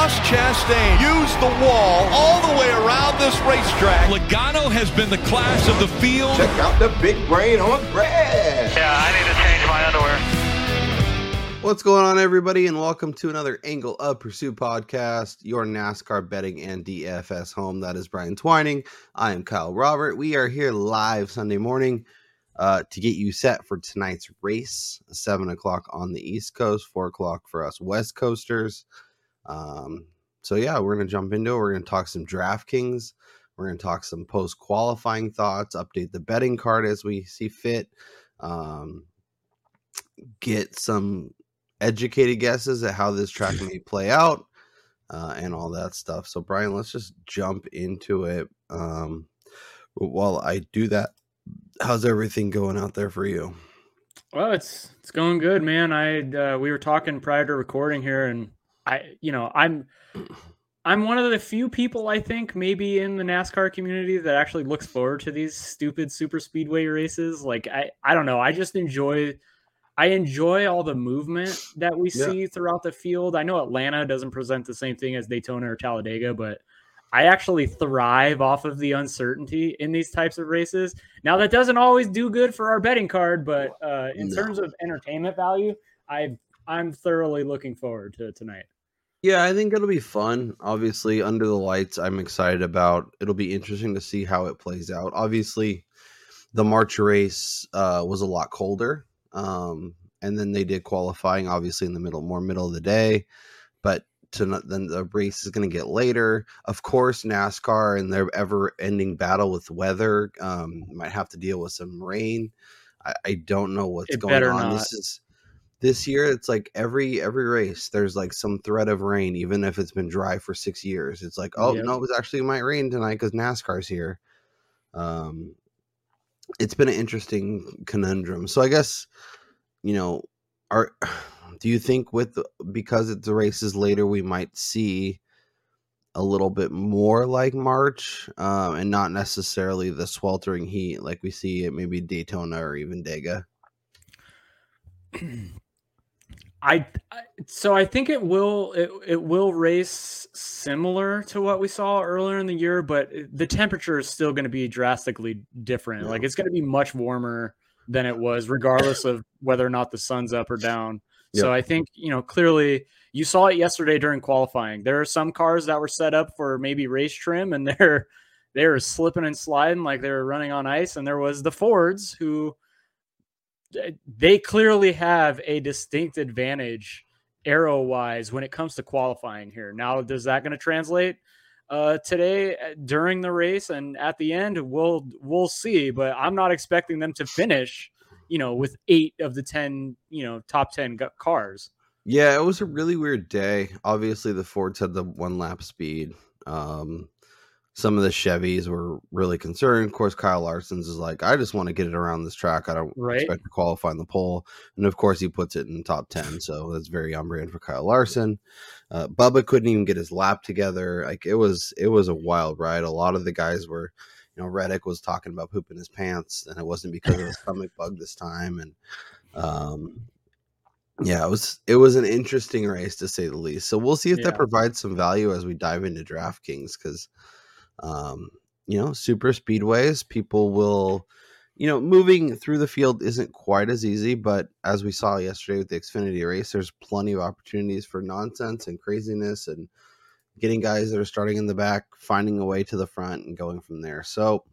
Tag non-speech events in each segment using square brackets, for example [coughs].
Ross Chastain used the wall all the way around this racetrack. Logano has been the class of the field. Check out the big brain on Brad. Yeah, I need to change my underwear. What's going on, everybody, and welcome to another Angle of Pursuit podcast, your NASCAR betting and DFS home. That is Brian Twining. I am Kyle Robert. We are here live Sunday morning uh, to get you set for tonight's race, seven o'clock on the East Coast, four o'clock for us West Coasters. Um, so yeah, we're gonna jump into it. We're gonna talk some DraftKings. We're gonna talk some post qualifying thoughts, update the betting card as we see fit. Um, get some educated guesses at how this track [laughs] may play out uh, and all that stuff. So, Brian, let's just jump into it. Um, while I do that, how's everything going out there for you? Well, it's it's going good, man. I uh, we were talking prior to recording here, and I, you know, I'm I'm one of the few people I think maybe in the NASCAR community that actually looks forward to these stupid super speedway races. Like I I don't know, I just enjoy I enjoy all the movement that we Yeah. see throughout the field. I know Atlanta doesn't present the same thing as Daytona or Talladega, but I actually thrive off of the uncertainty in these types of races. Now that doesn't always do good for our betting card, but uh, in No. terms of entertainment value, I I'm thoroughly looking forward to tonight. Yeah, I think it'll be fun. Obviously, under the lights, I'm excited about. It'll be interesting to see how it plays out. Obviously, the March race uh, was a lot colder, um, and then they did qualifying, obviously in the middle, more middle of the day. But to not, then the race is going to get later. Of course, NASCAR and their ever-ending battle with weather um, might have to deal with some rain. I, I don't know what's It going on. not. This is this year it's like every every race there's like some threat of rain even if it's been dry for six years. It's like oh Yep. no it was actually might rain tonight because nascar's here. Um it's been an interesting conundrum. So i guess you know are [sighs] do you think with because it's the races later we might see a little bit more like march um and not necessarily the sweltering heat like we see at maybe daytona or even dega [clears throat] I, I so I think it will it, it will race similar to what we saw earlier in the year, but the temperature is still going to be drastically different. Like it's going to be much warmer than it was, regardless of whether or not the sun's up or down. So I think you know clearly you saw it yesterday during qualifying. There are some cars that were set up for maybe race trim, and [laughs] they're they're slipping and sliding like they were running on ice. And there was the Fords who they clearly have a distinct advantage aero wise when it comes to qualifying here. Now, is that going to translate uh, today uh, during the race and at the end? We'll we'll see, but I'm not expecting them to finish. You know, with eight of the ten, you know, top ten cars. Yeah, it was a really weird day. Obviously, the Fords had the one lap speed. Um, some of the Chevys were really concerned. Of course, Kyle Larson's is like, I just want to get it around this track. I don't Right. expect to qualify in the pole. And of course, he puts it in the top 10. So that's very on brand for Kyle Larson. Uh, Bubba couldn't even get his lap together. Like it was, it was a wild ride. A lot of the guys were, you know, Reddick was talking about pooping his pants, and it wasn't because of a [laughs] stomach bug this time. And, um, yeah, it was it was an interesting race to say the least. So we'll see if Yeah. that provides some value as we dive into DraftKings because, um, you know, super speedways people will, you know, moving through the field isn't quite as easy. But as we saw yesterday with the Xfinity race, there's plenty of opportunities for nonsense and craziness and getting guys that are starting in the back, finding a way to the front, and going from there. So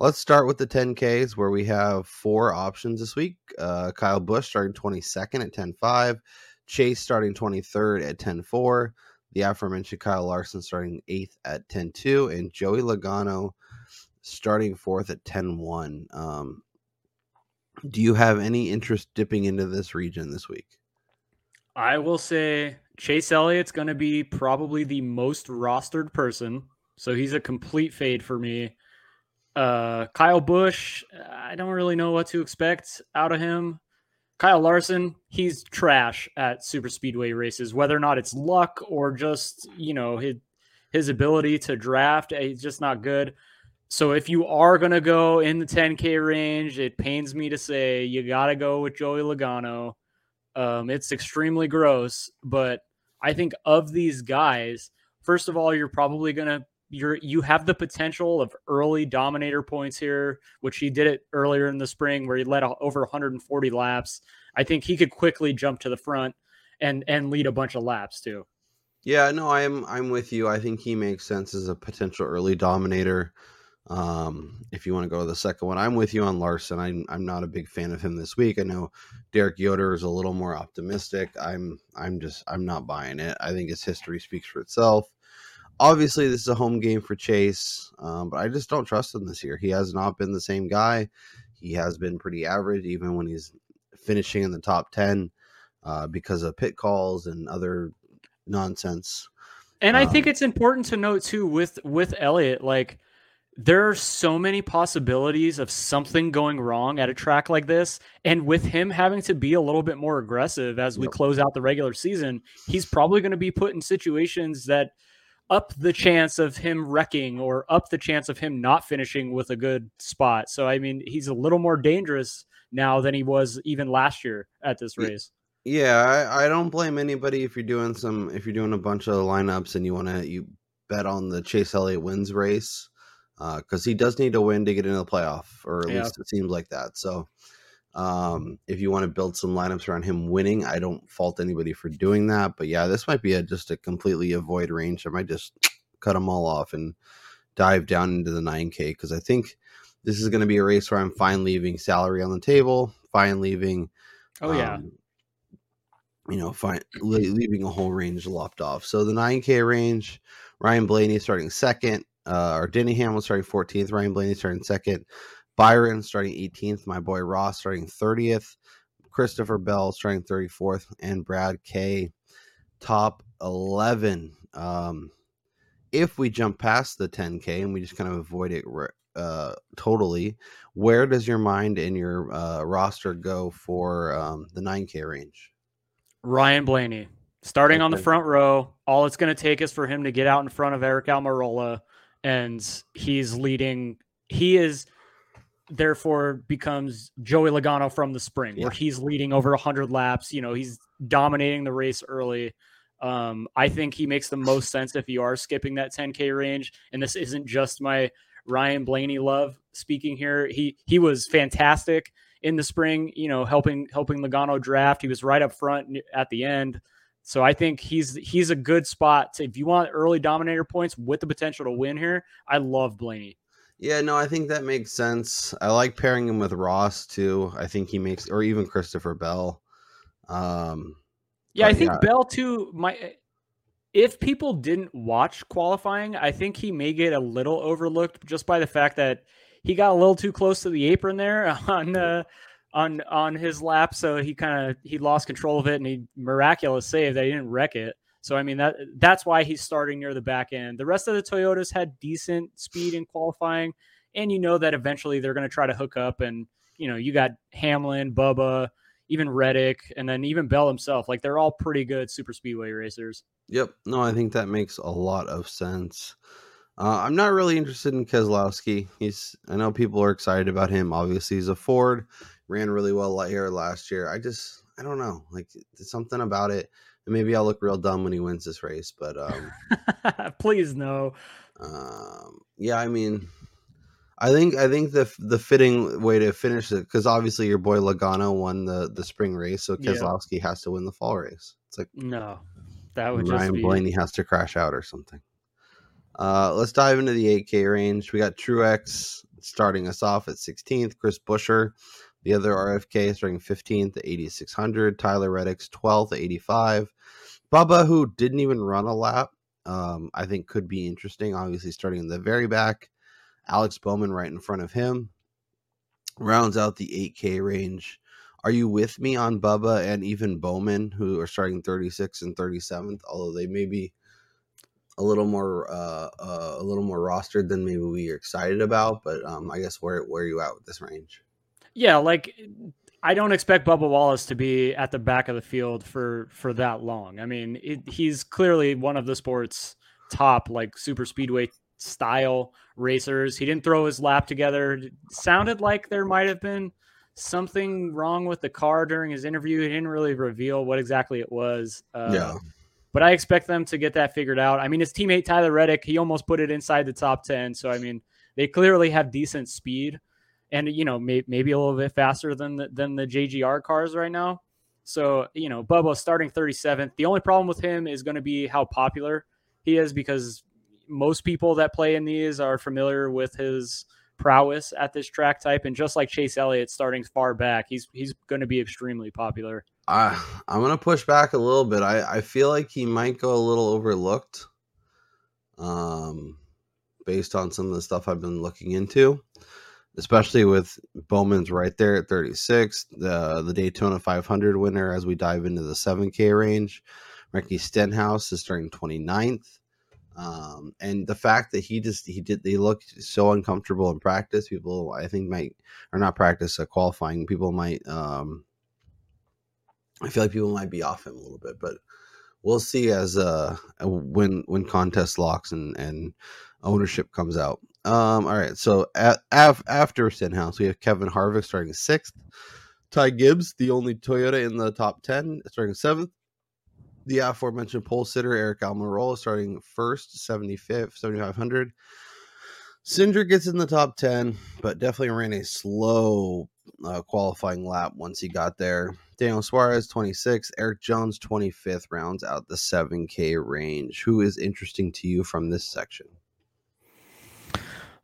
Let's start with the 10Ks where we have four options this week. Uh, Kyle Busch starting 22nd at 10.5, Chase starting 23rd at 10.4, the aforementioned Kyle Larson starting 8th at 10.2, and Joey Logano starting 4th at 10.1. Um, do you have any interest dipping into this region this week? I will say Chase Elliott's going to be probably the most rostered person, so he's a complete fade for me. Uh, Kyle Busch, I don't really know what to expect out of him. Kyle Larson, he's trash at super speedway races, whether or not it's luck or just you know his his ability to draft. eh, He's just not good. So if you are gonna go in the 10k range, it pains me to say you got to go with Joey Logano. Um, it's extremely gross, but I think of these guys, first of all, you're probably gonna you're you have the potential of early dominator points here, which he did it earlier in the spring where he led over 140 laps. I think he could quickly jump to the front and and lead a bunch of laps too. Yeah, no, I'm I'm with you. I think he makes sense as a potential early dominator. Um, if you want to go to the second one, I'm with you on Larson. I'm I'm not a big fan of him this week. I know Derek Yoder is a little more optimistic. I'm I'm just I'm not buying it. I think his history speaks for itself. Obviously, this is a home game for Chase, um, but I just don't trust him this year. He has not been the same guy. He has been pretty average, even when he's finishing in the top ten, uh, because of pit calls and other nonsense. And I think um, it's important to note too with with Elliott, like there are so many possibilities of something going wrong at a track like this. And with him having to be a little bit more aggressive as we yep. close out the regular season, he's probably going to be put in situations that up the chance of him wrecking or up the chance of him not finishing with a good spot. So I mean, he's a little more dangerous now than he was even last year at this race. Yeah, I, I don't blame anybody if you're doing some if you're doing a bunch of lineups and you want to you bet on the Chase Elliott wins race because uh, he does need to win to get into the playoff, or at yeah. least it seems like that. So um, if you want to build some lineups around him winning, I don't fault anybody for doing that. But yeah, this might be a, just a completely avoid range. I might just [tsk] cut them all off and dive down into the 9K because I think this is going to be a race where I'm fine leaving salary on the table, fine leaving. Oh yeah. Um, you know, fine leaving a whole range lopped off. So the 9K range, Ryan Blaney starting second, uh, or Denny Hamlin starting 14th, Ryan Blaney starting second, Byron starting 18th, my boy Ross starting 30th, Christopher Bell starting 34th, and Brad K top 11. Um, if we jump past the 10K and we just kind of avoid it uh, totally, where does your mind and your uh, roster go for um, the 9K range? Ryan Blaney starting okay. on the front row. All it's going to take is for him to get out in front of Aric Almirola, and he's leading. He is therefore becomes Joey Logano from the spring, yeah. where he's leading over 100 laps. You know, he's dominating the race early. Um, I think he makes the most sense if you are skipping that 10K range. And this isn't just my Ryan Blaney love speaking here. He he was fantastic in the spring, you know, helping helping Logano draft. He was right up front at the end. So I think he's he's a good spot to, if you want early dominator points with the potential to win here. I love Blaney. Yeah, no, I think that makes sense. I like pairing him with Ross too. I think he makes, or even Christopher Bell. Um, yeah, I think yeah. Bell too. My, if people didn't watch qualifying, I think he may get a little overlooked just by the fact that he got a little too close to the apron there [laughs] on uh, on on his lap, so he kind of he lost control of it, and he miraculous save that he didn't wreck it. So I mean that that's why he's starting near the back end. The rest of the Toyotas had decent speed in qualifying, and you know that eventually they're going to try to hook up. And you know you got Hamlin, Bubba, even Reddick, and then even Bell himself. Like they're all pretty good super speedway racers. Yep. No, I think that makes a lot of sense. Uh, I'm not really interested in Keselowski. He's I know people are excited about him. Obviously, he's a Ford, ran really well here last year. I just I don't know, like something about it and maybe I'll look real dumb when he wins this race. But um, [laughs] please no. Um, yeah, I mean, I think I think the the fitting way to finish it because obviously your boy Logano won the the spring race, so Keselowski yeah. has to win the fall race. It's like no, that would Ryan be... Blaney has to crash out or something. Uh, let's dive into the 8K range. We got Truex starting us off at 16th. Chris Buescher the other RFK is starting 15th at 8,600. Tyler Reddick's 12th at 85. Bubba, who didn't even run a lap, um, I think could be interesting. Obviously, starting in the very back. Alex Bowman right in front of him. Rounds out the 8K range. Are you with me on Bubba and even Bowman, who are starting 36 and 37th, although they may be a little more uh, uh, a little more rostered than maybe we are excited about, but um, I guess where where are you at with this range? Yeah, like I don't expect Bubba Wallace to be at the back of the field for for that long. I mean, it, he's clearly one of the sport's top like super speedway style racers. He didn't throw his lap together. It sounded like there might have been something wrong with the car during his interview. He didn't really reveal what exactly it was. Uh, yeah. but I expect them to get that figured out. I mean, his teammate Tyler Reddick, he almost put it inside the top 10. So, I mean, they clearly have decent speed and, you know, may, maybe a little bit faster than the, than the JGR cars right now. So, you know, Bubba starting 37th. The only problem with him is going to be how popular he is because most people that play in these are familiar with his prowess at this track type. And just like Chase Elliott starting far back, he's he's going to be extremely popular. I I'm gonna push back a little bit. I, I feel like he might go a little overlooked. Um based on some of the stuff I've been looking into. Especially with Bowman's right there at 36, the the Daytona 500 winner as we dive into the 7K range. Ricky Stenhouse is starting 29th. Um, and the fact that he just he did they looked so uncomfortable in practice, people I think might or not practice uh, qualifying, people might um I feel like people might be off him a little bit, but we'll see as uh when when contest locks and and ownership comes out. Um, all right, so at, af, after Stenhouse, we have Kevin Harvick starting sixth. Ty Gibbs, the only Toyota in the top ten, starting seventh. The aforementioned pole sitter Aric Almirola starting first, 75th, 7500. Cindric gets in the top 10, but definitely ran a slow uh, qualifying lap once he got there. Daniel Suarez 26, Erik Jones 25th rounds out the 7K range. Who is interesting to you from this section?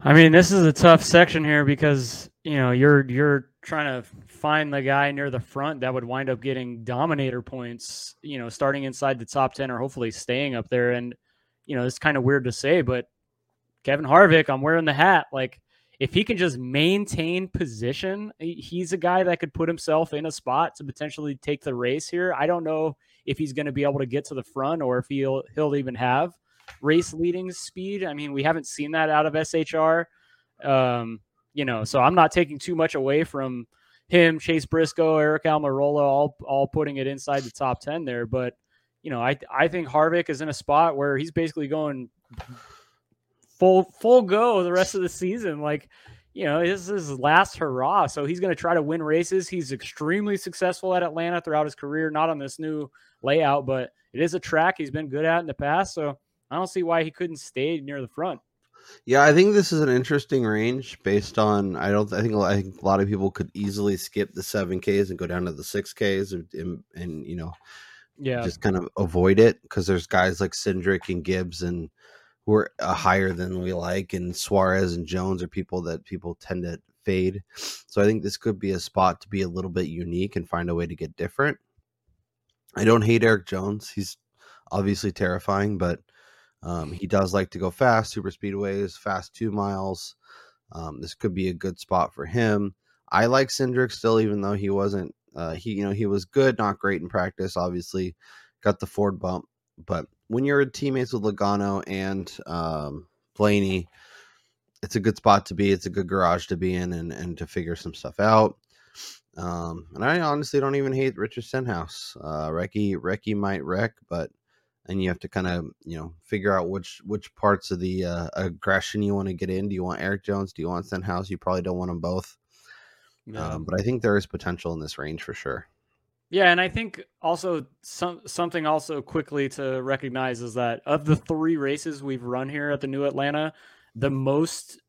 I mean, this is a tough section here because you know you're you're trying to find the guy near the front that would wind up getting dominator points. You know, starting inside the top ten or hopefully staying up there. And you know, it's kind of weird to say, but Kevin Harvick, I'm wearing the hat. Like if he can just maintain position, he's a guy that could put himself in a spot to potentially take the race here. I don't know if he's going to be able to get to the front or if he'll he'll even have race leading speed. I mean, we haven't seen that out of SHR. Um, you know, so I'm not taking too much away from him, Chase Briscoe, Aric Almirola, all all putting it inside the top ten there. But you know, I I think Harvick is in a spot where he's basically going full full go the rest of the season. Like, you know, this is his last hurrah. So he's going to try to win races. He's extremely successful at Atlanta throughout his career, not on this new layout, but it is a track he's been good at in the past. So I don't see why he couldn't stay near the front. Yeah, I think this is an interesting range based on I don't I think I think a lot of people could easily skip the seven Ks and go down to the six Ks and, and, and you know yeah just kind of avoid it because there's guys like Cindric and Gibbs and who are uh, higher than we like, and Suarez and Jones are people that people tend to fade. So I think this could be a spot to be a little bit unique and find a way to get different. I don't hate Erik Jones. He's obviously terrifying, but um, he does like to go fast, super speedways, fast two miles. Um, this could be a good spot for him. I like Cindric still, even though he wasn't. Uh, he you know he was good, not great in practice. Obviously, got the Ford bump, but when you're teammates with Logano and um, Blaney, it's a good spot to be. It's a good garage to be in and, and to figure some stuff out. Um, and I honestly don't even hate Richard Stenhouse. Uh, Recky, Recky might wreck, but and you have to kind of you know figure out which which parts of the uh, aggression you want to get in. Do you want Erik Jones? Do you want Stenhouse? You probably don't want them both. Um, but I think there is potential in this range for sure. Yeah, and I think also some something also quickly to recognize is that of the three races we've run here at the New Atlanta, the most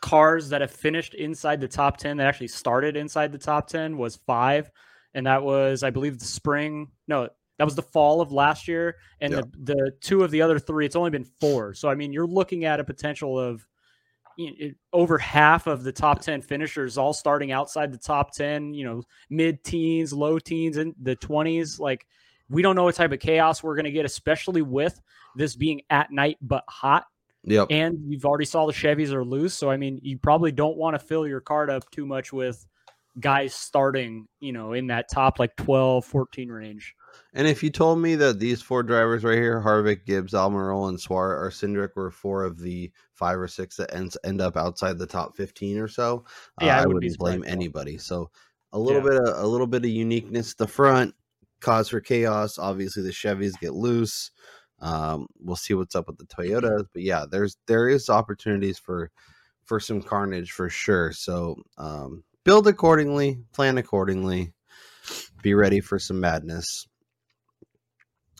cars that have finished inside the top 10 that actually started inside the top 10 was 5 and that was I believe the spring no that was the fall of last year. And the, the two of the other three it's only been 4 so I mean you're looking at a potential of over half of the top 10 finishers all starting outside the top 10, you know, mid teens, low teens, and the 20s. Like, we don't know what type of chaos we're going to get, especially with this being at night but hot. Yep. And you've already saw the Chevys are loose. So, I mean, you probably don't want to fill your card up too much with guys starting, you know, in that top like 12, 14 range. And if you told me that these four drivers right here, Harvick, Gibbs, Almirola, and Suarez or Cindric were four of the five or six that ends, end up outside the top 15 or so, yeah, uh, I, would wouldn't blame anybody. So a little yeah. bit of a little bit of uniqueness the front, cause for chaos. Obviously the Chevys get loose. Um, we'll see what's up with the Toyotas, but yeah, there's there is opportunities for for some carnage for sure. So um, build accordingly, plan accordingly, be ready for some madness.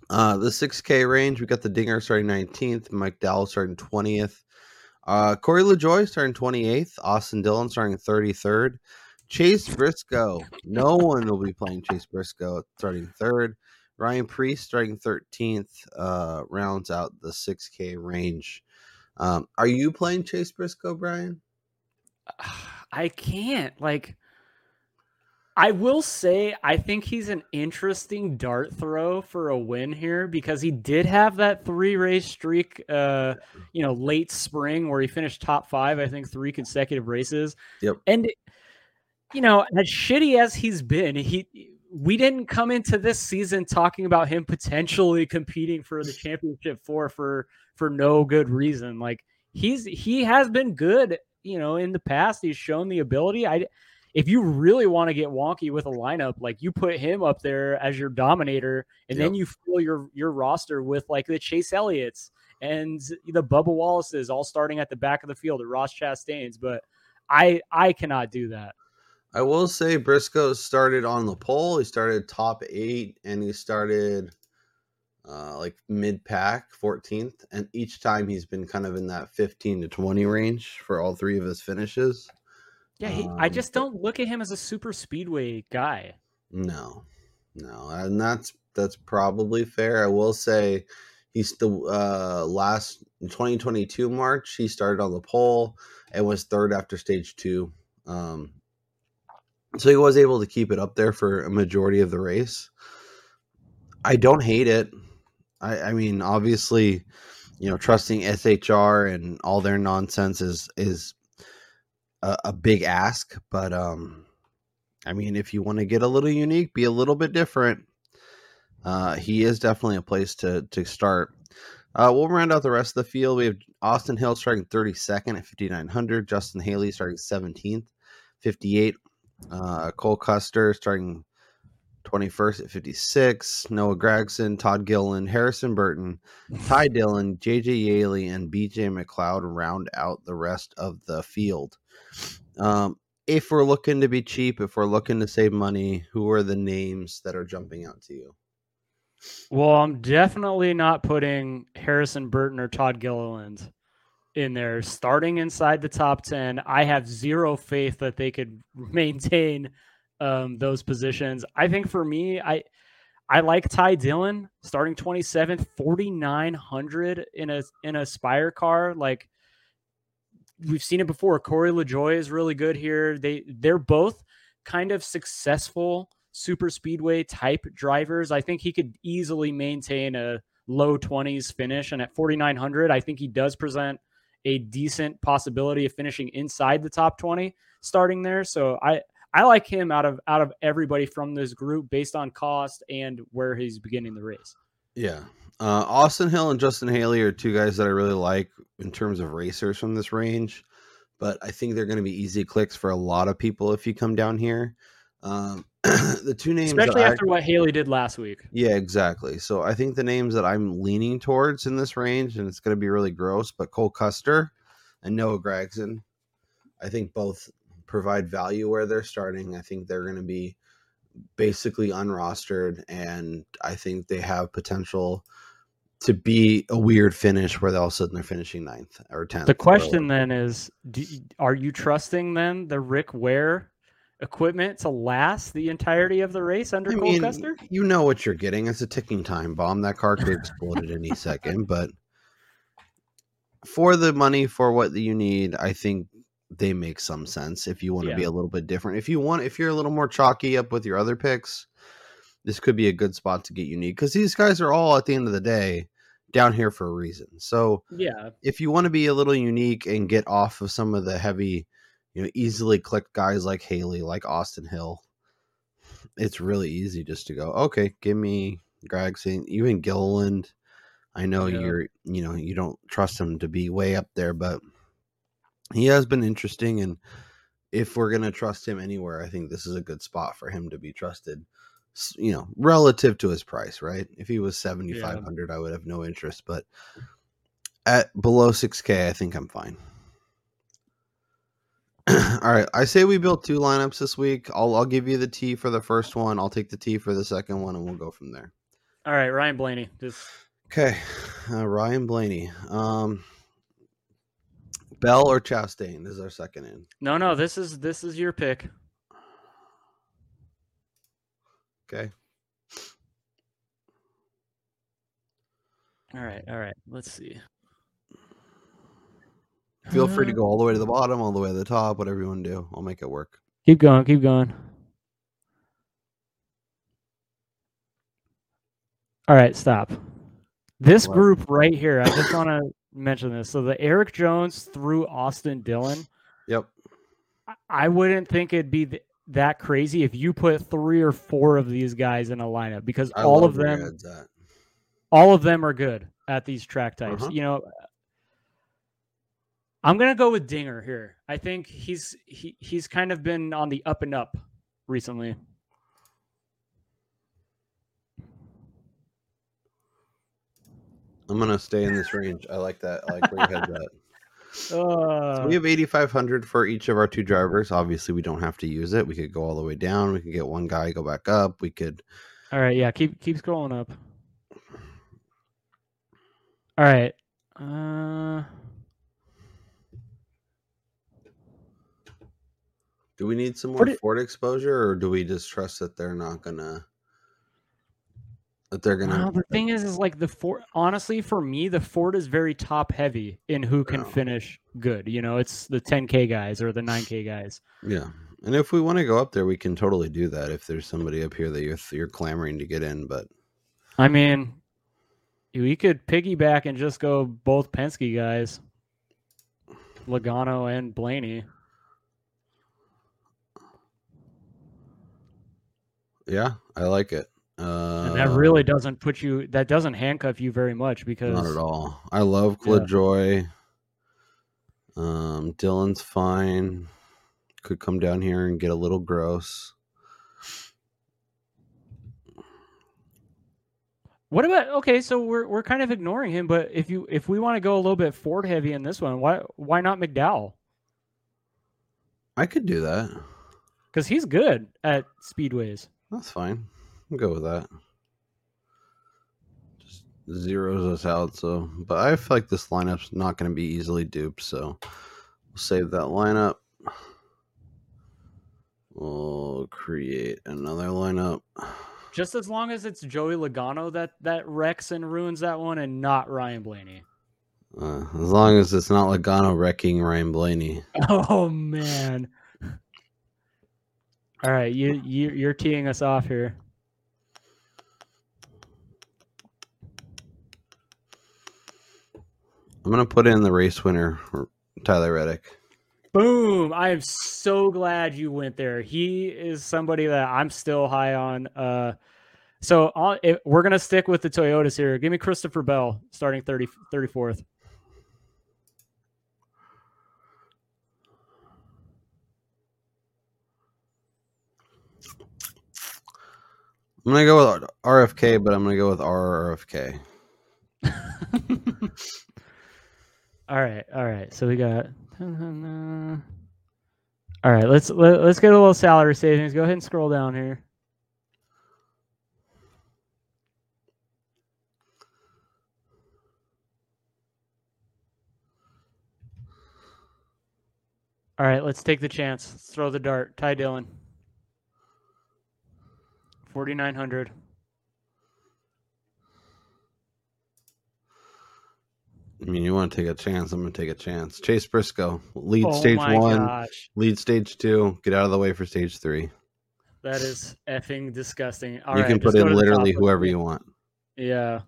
Uh, the 6K range, we got the Dinger starting 19th, McDowell starting 20th, uh, Corey LaJoie starting 28th, Austin Dillon starting 33rd, Chase Briscoe. No one will be playing Chase Briscoe starting third. Ryan Preece starting 13th uh, rounds out the 6K range. Um, are you playing Chase Briscoe, Brian? [sighs] I can't. Like, I will say, I think he's an interesting dart throw for a win here because he did have that three race streak, uh, you know, late spring where he finished top five, I think three consecutive races. Yep. And, you know, as shitty as he's been, he, we didn't come into this season talking about him potentially competing for the championship four for, for no good reason. Like, he's, he has been good, you know, in the past. He's shown the ability. I, if you really want to get wonky with a lineup, like you put him up there as your dominator, and yep. then you fill your your roster with like the Chase Elliott's and the Bubba Wallaces all starting at the back of the field, at Ross Chastain's. But I I cannot do that. I will say Briscoe started on the pole. He started top eight, and he started uh, like mid pack, 14th, and each time he's been kind of in that 15 to 20 range for all three of his finishes. Yeah, he, um, I just don't look at him as a super speedway guy. No, no, and that's that's probably fair. I will say he's the uh, last 2022 March. He started on the pole and was third after stage two. Um, so he was able to keep it up there for a majority of the race. I don't hate it. I, I mean, obviously, you know, trusting SHR and all their nonsense is is a, a big ask, but um, I mean, if you want to get a little unique, be a little bit different, uh, he is definitely a place to to start. Uh, we'll round out the rest of the field. We have Austin Hill starting 32nd at 5,900. Justin Haley starting 17th, 58. Uh, Cole Custer starting 21st at 56. Noah Gragson, Todd Gilliland, Harrison Burton, Ty [laughs] Dillon, JJ Yeley, and BJ McLeod round out the rest of the field. Um, if we're looking to be cheap, if we're looking to save money, who are the names that are jumping out to you? Well, I'm definitely not putting Harrison Burton or Todd Gilliland in there starting inside the top 10. I have zero faith that they could [laughs] maintain um, those positions. I think for me, I I like Ty Dillon starting 27th, 4900 in a in a Spire car. Like we've seen it before. Corey LaJoie is really good here. They they're both kind of successful super speedway type drivers. I think he could easily maintain a low 20s finish and at 4900 I think he does present a decent possibility of finishing inside the top 20 starting there. So I I like him out of out of everybody from this group based on cost and where he's beginning the race. Yeah. Uh, Austin Hill and Justin Haley are two guys that I really like in terms of racers from this range, but I think they're going to be easy clicks for a lot of people if you come down here. Um, [clears throat] the two names, especially after I, what Haley did last week. Yeah, exactly. So I think the names that I'm leaning towards in this range, and it's going to be really gross, but Cole Custer and Noah Gragson, I think both provide value where they're starting. I think they're going to be basically unrostered, and I think they have potential to be a weird finish where they all of a sudden they're finishing ninth or tenth. The question then is: do, Are you trusting then the Rick Ware equipment to last the entirety of the race under I Cole mean, Custer? You know what you're getting. It's a ticking time bomb. That car could explode at any second, but for the money for what you need, I think they make some sense if you want to yeah. be a little bit different. If you want, if you're a little more chalky up with your other picks, this could be a good spot to get unique because these guys are all at the end of the day down here for a reason. So yeah, if you want to be a little unique and get off of some of the heavy, you know, easily clicked guys like Haley, like Austin Hill, it's really easy just to go, okay, give me Gragson, even Gilliland. I know yeah. you're, you know, you don't trust him to be way up there, but he has been interesting. And if we're gonna trust him anywhere, I think this is a good spot for him to be trusted you know, relative to his price, right? If he was 7500, yeah. I would have no interest, but at below 6k, I think I'm fine. [clears throat] All right, I say we built two lineups this week. I'll I'll give you the T for the first one. I'll take the T for the second one and we'll go from there. All right, Ryan Blaney. Just Okay, uh, [sighs] Ryan Blaney. Um, Bell or Chastain this is our second in. no, no. This is this is your pick. Okay, All right, all right. Let's see. feel free to Uh, go all the way to the bottom, all the way to the top, whatever you want to do. I'll make it work. Keep going. Keep going. All right, stop. This group right here. I just want to mention this. So the Erik Jones through Austin Dillon. Yep. I- I wouldn't think it'd be th- that crazy if you put three or four of these guys in a lineup because I all of them, all of them are good at these track types. Uh-huh. You know, I'm gonna go with Dinger here. I think he's he he's kind of been on the up and up recently. I'm gonna stay in this range. I like that. I like where your head's at. [laughs] Uh, So we have 8,500 for each of our two drivers. Obviously, we don't have to use it. We could go all the way down. We could get one guy, go back up. We could. all right, yeah, keep keep scrolling up. All right. Uh, Do we need some more What it- Ford exposure, or do we just trust that they're not gonna? That they're gonna. the thing is, is like the Ford. Honestly, for me, the Ford is very top heavy in who can Yeah. finish good. You know, it's the 10k guys or the 9k guys. Yeah, and if we want to go up there, we can totally do that. If there's somebody up here that you're you're clamoring to get in, but I mean, we could piggyback and just go both Penske guys, Logano and Blaney. yeah, I like it. Uh, And that really doesn't put you. That doesn't handcuff you very much because Not at all. I love Yeah. Joy. Um, Dillon's fine. Could come down here and get a little gross. What about okay? So we're we're kind of ignoring him, but if you if we want to go a little bit Ford heavy in this one, why why not McDowell? I could do that. Because he's good at speedways. That's fine. I'll go with that. Just zeroes us out. So, but I feel like this lineup's not going to be easily duped. So, we'll save that lineup. We'll create another lineup. Just as long as it's Joey Logano that that wrecks and ruins that one, and not Ryan Blaney. Uh, as long as it's not Logano wrecking Ryan Blaney. [laughs] Oh man! All right, you you you're teeing us off here. I'm gonna put in the race winner, Tyler Reddick. Boom! I am so glad you went there. He is somebody that I'm still high on. Uh, so on, if, we're gonna stick with the Toyotas here. Give me Christopher Bell starting 30, 34th. I'm gonna go with RFK, but I'm gonna go with RRFK. [laughs] All right, all right. So we got. All right, let's let, let's get a little salary savings. Go ahead and scroll down here. All right, let's take the chance. Let's throw the dart. Ty Dillon. 4900. I mean, you want to take a chance? I'm gonna take a chance. Chase Briscoe, lead Oh stage one, gosh. lead stage two. Get out of the way for stage three. That is effing disgusting. All you right, can put in to literally whoever you want. Yeah.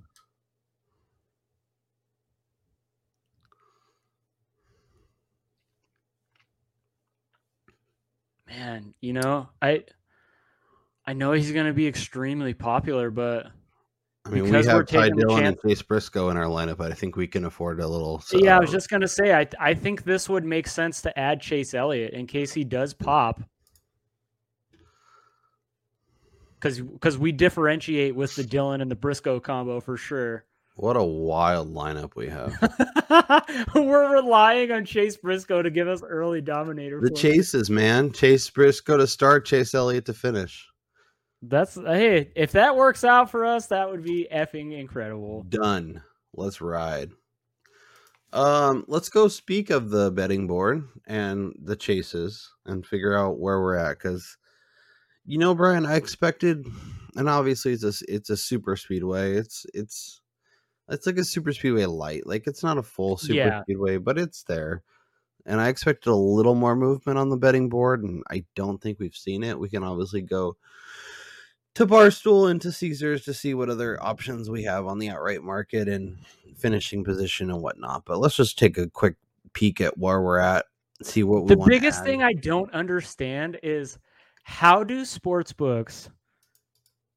Man, you know, I I know he's going to be extremely popular, but I mean, Because we have Ty Dillon and Chase Briscoe in our lineup, but I think we can afford a little. yeah, I was just going to say I I think this would make sense to add Chase Elliott in case he does pop. Cuz cuz we differentiate with the Dillon and the Briscoe combo for sure. What a wild lineup we have. [laughs] We're relying on Chase Briscoe to give us early dominator. the chases, man. Chase Briscoe to start, Chase Elliott to finish. That's hey, if that works out for us, that would be effing incredible. Done. Let's ride. Um, let's go speak of the betting board and the chases and figure out where we're at because you know, Brian, I expected and obviously it's a it's a super speedway. It's it's it's like a super speedway light. Like it's not a full super Yeah. speedway, but it's there. And I expected a little more movement on the betting board, and I don't think we've seen it. We can obviously go to Barstool and to Caesars to see what other options we have on the outright market and finishing position and whatnot. But let's just take a quick peek at where we're at, see what we The biggest thing I don't understand is how do sports books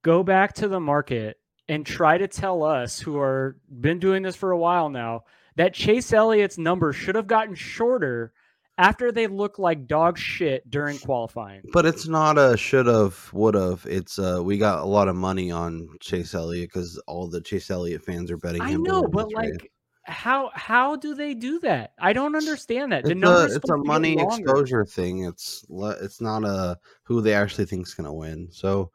go back to the market and try to tell us who are been doing this for a while now that Chase Elliott's number should have gotten shorter after they look like dog shit during qualifying. But it's not a should have, would have. It's uh, we got a lot of money on Chase Elliott because all the Chase Elliott fans are betting I know, but like how how do they do that? I don't understand that. The it's a it's a money exposure thing. It's it's not a who they actually think's gonna win. So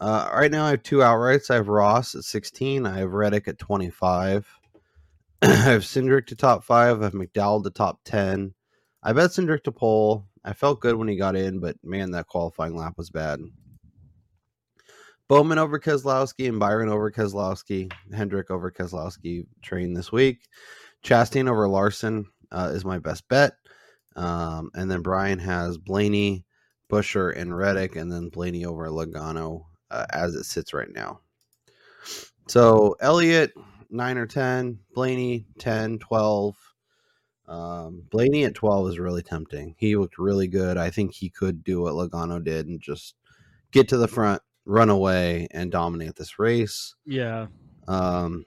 uh, right now I have two outrights. I have Ross at sixteen. I have Reddick at twenty five. [clears throat] I have Cindric to top five. I have McDowell to top ten. I bet Cindric to pole. I felt good when he got in, but man, that qualifying lap was bad. Bowman over Keselowski and Byron over Keselowski. Hendrick over Keselowski train this week. Chastain over Larson uh, is my best bet. Um, and then Brian has Blaney, Buescher, and Reddick, and then Blaney over Logano uh, as it sits right now. So Elliott, 9 or 10, Blaney, 10, 12. Um, Blaney at 12 is really tempting. He looked really good. I think he could do what Logano did and just get to the front, run away, and dominate this race. Yeah. Um,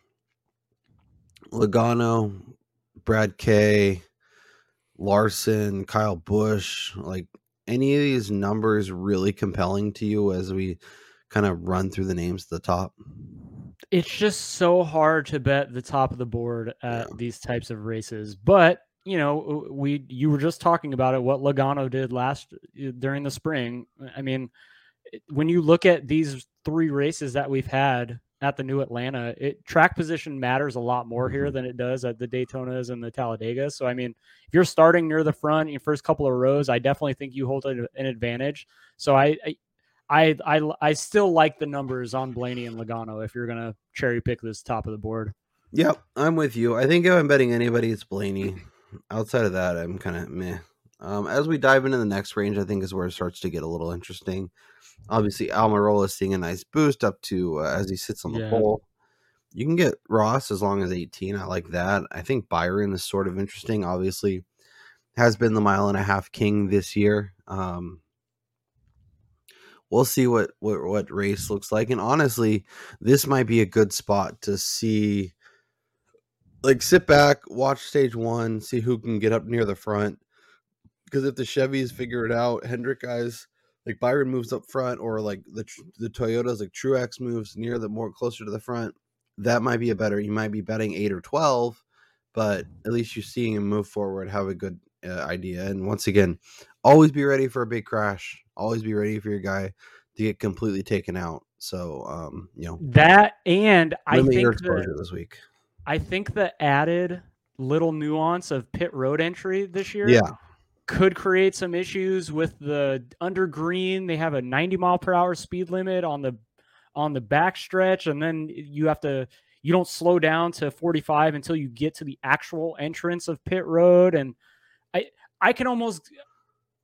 Logano, Brad Kay, Larson, Kyle Busch, like any of these numbers really compelling to you as we kind of run through the names at the top? it's just so hard to bet the top of the board at Yeah. these types of races. But you know, we you were just talking about it. What Logano did last uh, during the spring. I mean, when you look at these three races that we've had at the New Atlanta, it track position matters a lot more here than it does at the Daytonas and the Talladega. So I mean, if you're starting near the front in your first couple of rows, I definitely think you hold an an advantage. So I, I I I I still like the numbers on Blaney and Logano if you're gonna cherry pick this top of the board. Yep, I'm with you. I think if I'm betting anybody, it's Blaney. Outside of that, I'm kind of meh. Um, as we dive into the next range, I think is where it starts to get a little interesting. Obviously, Almirola is seeing a nice boost up to uh, as he sits on the Yeah. pole. You can get Ross as long as 18. I like that. I think Byron is sort of interesting. Obviously, has been the mile and a half king this year. Um, we'll see what, what what race looks like. And honestly, this might be a good spot to see like sit back, watch stage one, see who can get up near the front. Because if the Chevys figure it out, Hendrick guys like Byron moves up front, or like the the Toyotas like Truex moves near the more closer to the front, that might be a better. You might be betting eight or twelve, but at least you're seeing him move forward, have a good uh, idea. And once again, always be ready for a big crash. Always be ready for your guy to get completely taken out. So, um, you know, That and I your think exposure the, this week. I think the added little nuance of pit road entry this year Yeah. could create some issues with the under green. They have a 90 mile per hour speed limit on the on the back stretch, and then you have to you don't slow down to 45 until you get to the actual entrance of pit road. And I I can almost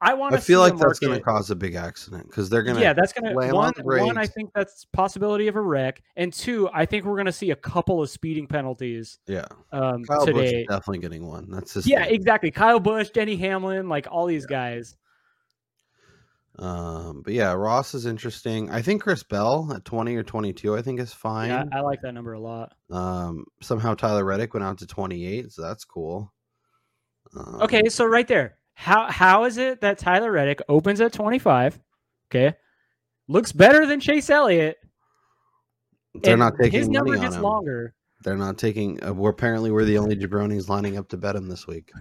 I want I to feel like that's going to cause a big accident because they're going to yeah, that's gonna slam one. on One, I think that's possibility of a wreck, and two, I think we're gonna see a couple of speeding penalties yeah. um, Kyle today. is definitely getting one. That's his Yeah, thing. exactly. Kyle Busch, Denny Hamlin, like all these guys. Um, but yeah, Ross is interesting. I think Chris Bell at 20 or 22, I think is fine. Yeah, I like that number a lot. Um, somehow Tyler Reddick went out to 28, so that's cool. Um, Okay, so right there, how how is it that Tyler Reddick opens at twenty five? Okay, looks better than Chase Elliott. they're not taking his number gets him. longer. They're not taking. Uh, we're apparently we're the only jabronis lining up to bet him this week.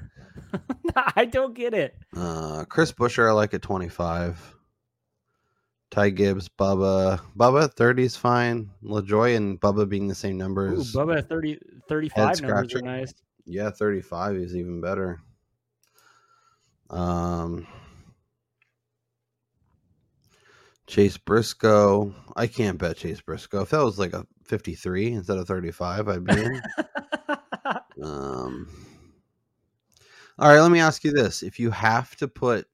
[laughs] I don't get it. Uh, Chris Buescher, I like at 25. Ty Gibbs, Bubba. Bubba 30 is fine. LaJoie and Bubba being the same Ooh, numbers. Bubba at 30, 35 numbers are nice. Yeah, 35 is even better. Um Chase Briscoe. I can't bet Chase Briscoe. If that was like a 53 instead of 35, I'd be in. [laughs] um All right, let me ask you this. If you have to put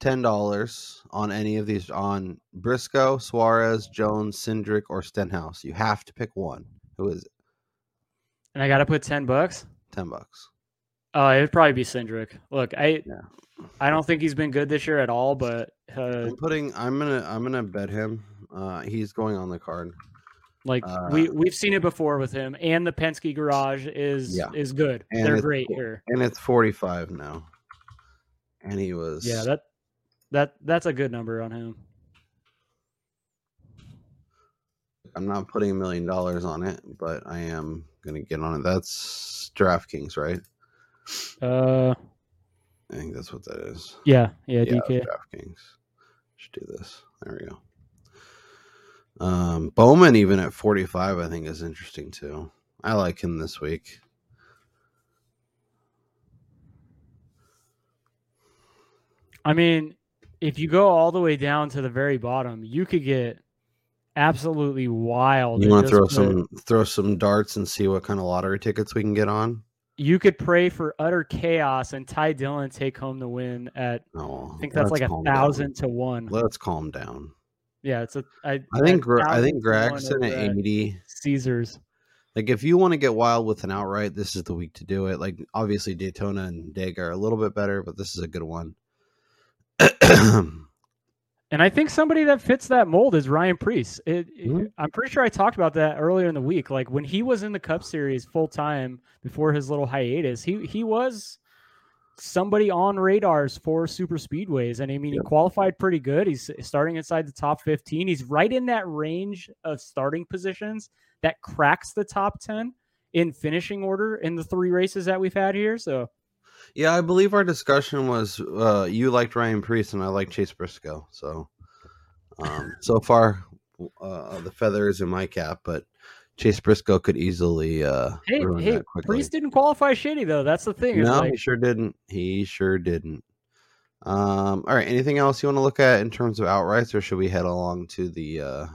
$10 on any of these on Briscoe, Suarez, Jones, Cindric, or Stenhouse, you have to pick one. Who is it? and I got to put 10 bucks. 10 bucks. Oh, it'd probably be Cindric. Look, I Yeah. I don't think he's been good this year at all, but uh, I'm putting. I'm gonna. I'm gonna bet him. Uh, he's going on the card. like uh, we we've seen it before with him, and the Penske garage is Yeah. is good. And They're it's great here. and it's 45 now. And he was. Yeah, that that that's a good number on him. I'm not putting a million dollars on it, but I am gonna get on it. That's DraftKings, right? Uh, I think that's what that is. yeah, yeah, Yeah, DK. DraftKings. Should do this. There we go. Um, Bowman even at 45, I think is interesting too. I like him this week. I mean, if you go all the way down to the very bottom, you could get absolutely wild. You want to throw some throw some darts and see what kind of lottery tickets we can get on? You could pray for utter chaos and Ty Dillon take home the win at. No, I think that's like a thousand to one. Let's calm down. Yeah, it's a. I, I think Gra- I think Gragson at eighty. Caesars. Like if you want to get wild with an outright, this is the week to do it. Like obviously Daytona and Dega are a little bit better, but this is a good one. [clears throat] And I think somebody that fits that mold is Ryan Preece. It, it- Mhm. I'm pretty sure I talked about that earlier in the week. Like when he was in the Cup Series full time before his little hiatus, he he was somebody on radars for super speedways, and I mean he qualified pretty good. He's starting inside the top 15. He's right in that range of starting positions that cracks the top 10 in finishing order in the three races that we've had here. So yeah, I believe our discussion was uh, you liked Ryan Preece and I like Chase Briscoe. So um, [laughs] so far uh, the feather is in my cap, but Chase Briscoe could easily uh, hey, hey. Preece didn't qualify shitty though. That's the thing. No, like- he sure didn't. He sure didn't. Um, all right. Anything else you want to look at in terms of outrights, or should we head along to the uh,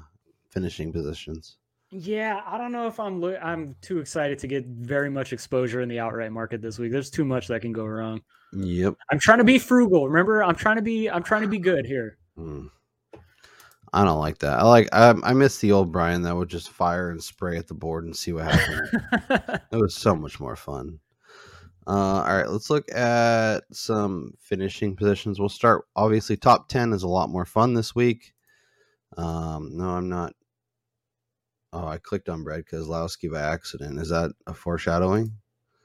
finishing positions? Yeah, I don't know if I'm lo- I'm too excited to get very much exposure in the outright market this week. There's too much that can go wrong. Yep. I'm trying to be frugal. Remember, I'm trying to be I'm trying to be good here. Mm. I don't like that. I like. I, I miss the old Brian that would just fire and spray at the board and see what happened. [laughs] it was so much more fun. Uh, all right, let's look at some finishing positions. We'll start. Obviously, top ten is a lot more fun this week. Um, no, I'm not. Oh, I clicked on Brad Keselowski by accident. Is that a foreshadowing?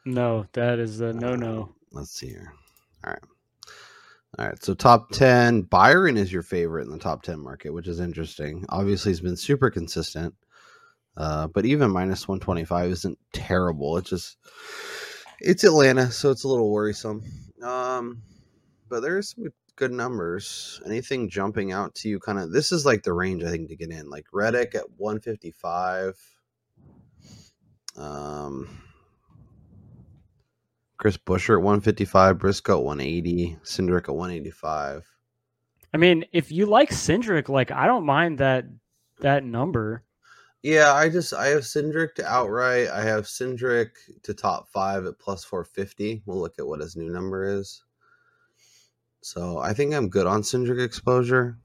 no, that is a no no. Um, let's see here. All right. All right. So top 10, Byron is your favorite in the top 10 market, which is interesting. Obviously, he's been super consistent. Uh, but even minus 125 isn't terrible. It's just it's Atlanta, so it's a little worrisome. Um, but there's some good numbers. Anything jumping out to you kind of this is like the range I think to get in. Like Reddick at 155. Um Chris Buescher at 155, Briscoe at 180, Cindric at 185. I mean, if you like Cindric, like I don't mind that that number. Yeah, I just I have Cindric to outright. I have Cindric to top five at plus 450. We'll look at what his new number is. So I think I'm good on Cindric exposure.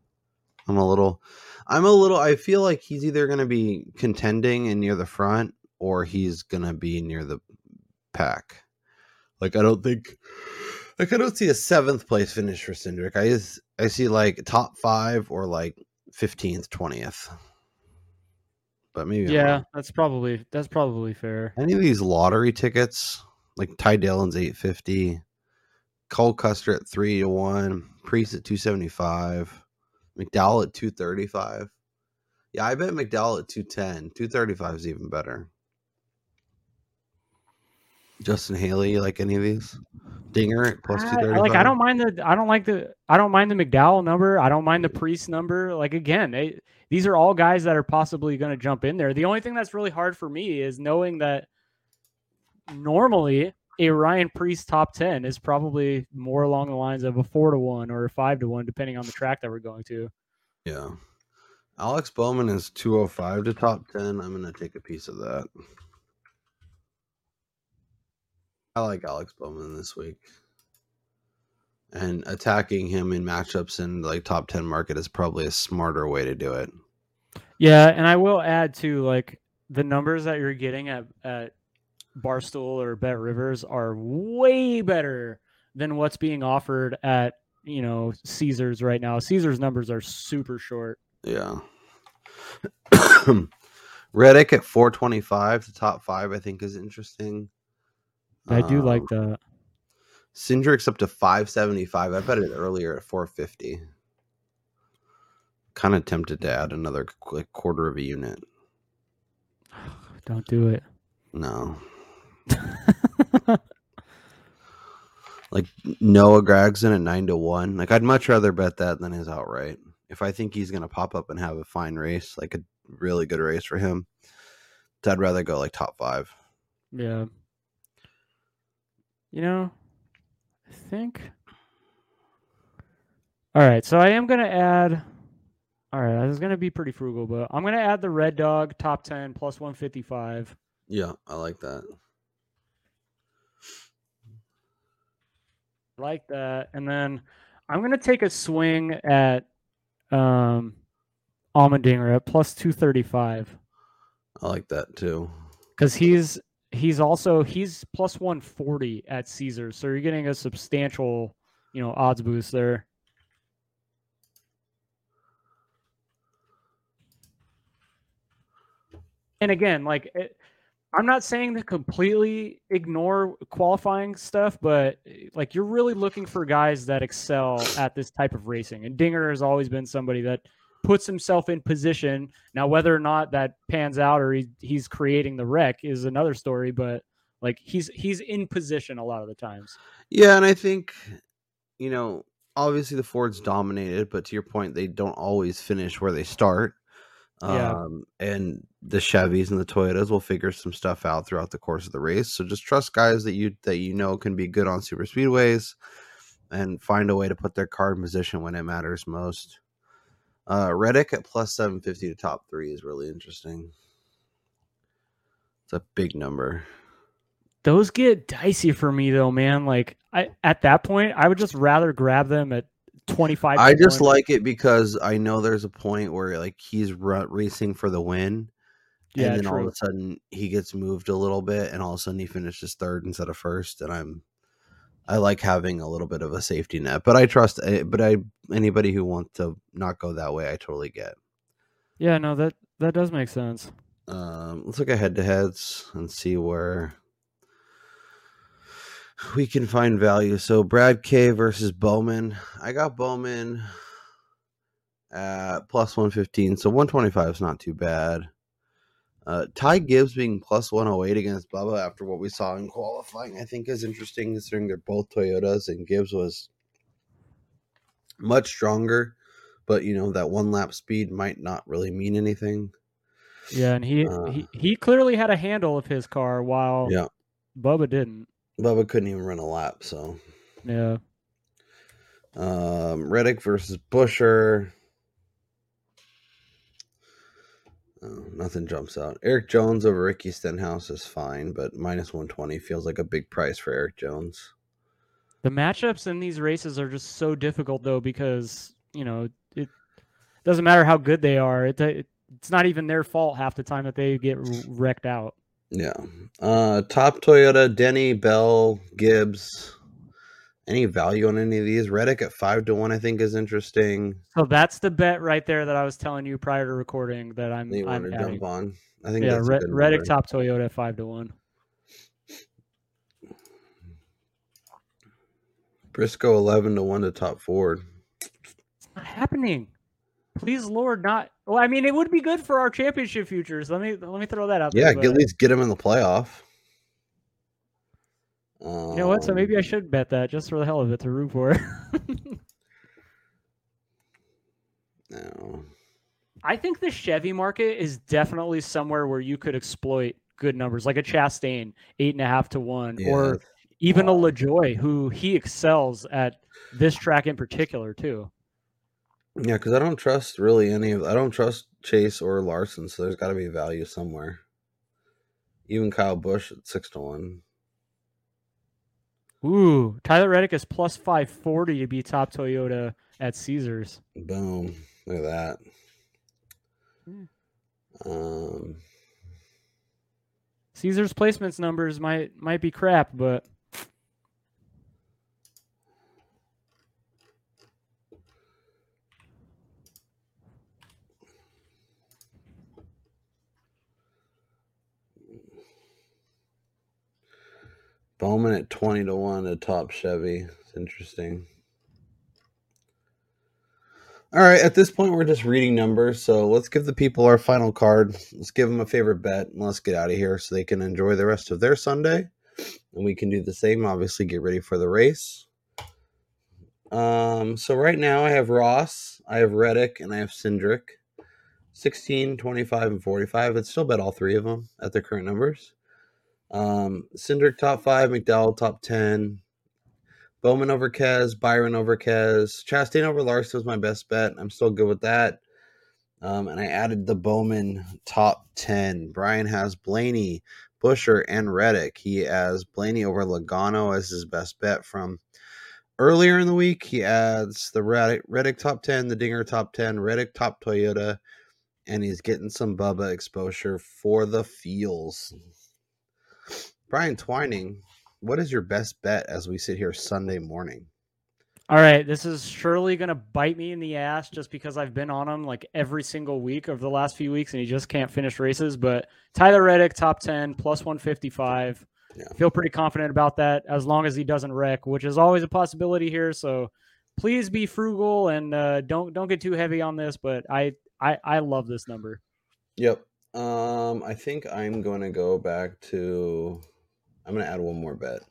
I'm a little, I'm a little. I feel like he's either going to be contending and near the front, or he's going to be near the pack. Like I don't think, like I don't see a seventh place finish for Cindric. I just I see like top five or like fifteenth, twentieth. But maybe Yeah, that's probably that's probably fair. Any of these lottery tickets, like Ty Dillon's eight fifty, Cole Custer at three to one, Preece at two seventy five, McDowell at two thirty five. Yeah, I bet McDowell at 210. 235 is even better. Justin Haley, you like any of these? Dinger at plus two thirty. like I don't mind the I don't like the I don't mind the McDowell number. I don't mind the Preece number. Like again, they these are all guys that are possibly going to jump in there. The only thing that's really hard for me is knowing that normally a Ryan Preece top 10 is probably more along the lines of a 4 to 1 or a 5 to 1 depending on the track that we're going to. Yeah. Alex Bowman is 205 to top 10. I'm going to take a piece of that. I like Alex Bowman this week. And attacking him in matchups in like top 10 market is probably a smarter way to do it. Yeah, and I will add to like the numbers that you're getting at at Barstool or Bet Rivers are way better than what's being offered at you know Caesars right now. Caesars numbers are super short. Yeah. [coughs] Reddick at 425 the top five, I think is interesting. I do Um, like that. Cindric's up to 575. I bet it earlier at 450. Kind of tempted to add another like quarter of a unit. [sighs] Don't do it. No. [laughs] like Noah Gragson at 9 to 1. Like I'd much rather bet that than his outright. If I think he's going to pop up and have a fine race, like a really good race for him, I'd rather go like top 5. Yeah. You know, I think. All right, so I am gonna add. All right, I was gonna be pretty frugal, but I'm gonna add the Red Dog top ten plus 155. Yeah, I like that. Like that, and then I'm gonna take a swing at um Allmendinger at plus 235 I like that too. because he's he's also he's plus 140 at Caesars, so you're getting a substantial you know odds boost there. And again, like it, I'm not saying to completely ignore qualifying stuff, but like you're really looking for guys that excel at this type of racing. And Dinger has always been somebody that puts himself in position. Now, whether or not that pans out or he, he's creating the wreck is another story, but like he's he's in position a lot of the times. Yeah, and I think you know, obviously the Fords dominated, but to your point, they don't always finish where they start. Yeah. Um, and the Chevys and the Toyotas will figure some stuff out throughout the course of the race. So just trust guys that you that you know can be good on super speedways and find a way to put their car in position when it matters most. Uh Reddick at plus 750 to top three is really interesting. It's a big number. Those get dicey for me though, man. Like I at that point, I would just rather grab them at 25. I just like it because I know there's a point where like he's racing for the win, Yeah, and then all of a sudden he gets moved a little bit, and all of a sudden he finishes third instead of first, and I'm I like having a little bit of a safety net, but I trust. eh, But I anybody who wants to not go that way, I totally get. Yeah, no, that that does make sense. Um, let's look at head to heads and see where we can find value. So Brad K versus Bowman. I got Bowman at plus 115. So 125 is not too bad. Uh, Ty Gibbs being plus 108 against Bubba after what we saw in qualifying, I think is interesting considering they're both Toyotas and Gibbs was much stronger. But, you know, that one lap speed might not really mean anything. Yeah, and he Uh, he, he clearly had a handle of his car while Yeah. Bubba didn't. Bubba couldn't even run a lap, so. Yeah. Um, Reddick versus Buescher. Oh, nothing jumps out. Erik Jones over Ricky Stenhouse is fine, but minus 120 feels like a big price for Erik Jones. The matchups in these races are just so difficult though because, you know, it doesn't matter how good they are. It, it it's not even their fault half the time that they get wrecked out. Yeah. Uh, top Toyota, Denny, Bell, Gibbs. Any value on any of these? Reddick at 5 to 1, I think, is interesting. So that's the bet right there that I was telling you prior to recording that I'm That you I'm to adding. jump on. I think Yeah, that's a Red, good Reddick top Toyota five to one. Briscoe 11 to 1 to top Ford. It's not happening. Please, Lord, not. Well, I mean, it would be good for our championship futures. Let me let me throw that out Yeah, there. at least get him in the playoff. Um, You know what? So maybe I should bet that just for the hell of it to root for. [laughs] No. I think the Chevy market is definitely somewhere where you could exploit good numbers, like a Chastain, eight and a half to one, Yeah. or even a LaJoie, who he excels at this track in particular too. Yeah, because I don't trust really any of. I don't trust Chase or Larson, so there's got to be value somewhere. Even Kyle Busch at six to one. Ooh, Tyler Reddick is plus five forty to be top Toyota at Caesars. Boom! Look at that. Hmm. Um, Caesars placements numbers might might be crap, but Bowman at twenty to one to top Chevy. It's interesting. All right, at this point, we're just reading numbers. So let's give the people our final card. Let's give them a favorite bet and let's get out of here so they can enjoy the rest of their Sunday. And we can do the same, obviously, get ready for the race. Um, so right now I have Ross, I have Reddick, and I have Cindric. 16, 25, and 45. I'd still bet all three of them at their current numbers. Um, Cindric top five, McDowell top 10, Bowman over Kez, Byron over Kez, Chastain over Larson was my best bet. I'm still good with that. Um, and I added the Bowman top 10. Brian has Blaney, Buescher, and Reddick. He has Blaney over Logano as his best bet from earlier in the week. He adds the Reddick, Reddick top 10, the Dinger top 10, Reddick top Toyota, and he's getting some Bubba exposure for the feels. Brian Twining, what is your best bet as we sit here Sunday morning? all right, this is surely gonna bite me in the ass just because I've been on him like every single week over the last few weeks, and he just can't finish races. But Tyler Reddick, top ten, plus one fifty five. Yeah. Feel pretty confident about that as long as he doesn't wreck, which is always a possibility here. So please be frugal and uh, don't don't get too heavy on this. But I I, I love this number. Yep. Um, I think I'm going to go back to. I'm going to add one more bet,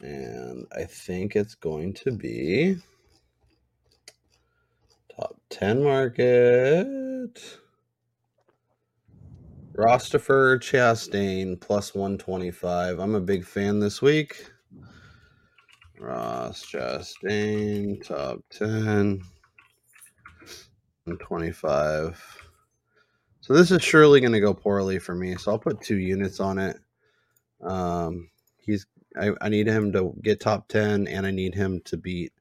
and I think it's going to be top ten market. Rostifer Chastain plus 125. I'm a big fan this week. Ross Chastain top 10 and 25. So this is surely going to go poorly for me. So I'll put two units on it. Um, he's I, I need him to get top 10 and I need him to beat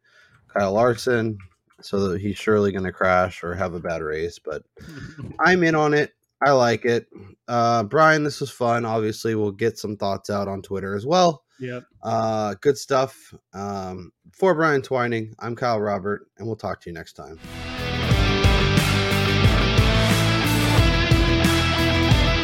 Kyle Larson. So that he's surely going to crash or have a bad race. But [laughs] I'm in on it. I like it. Uh, Brian, this was fun. Obviously, we'll get some thoughts out on Twitter as well. Yep. Uh, good stuff. Um, for Brian Twining, I'm Kyle Robert, and we'll talk to you next time.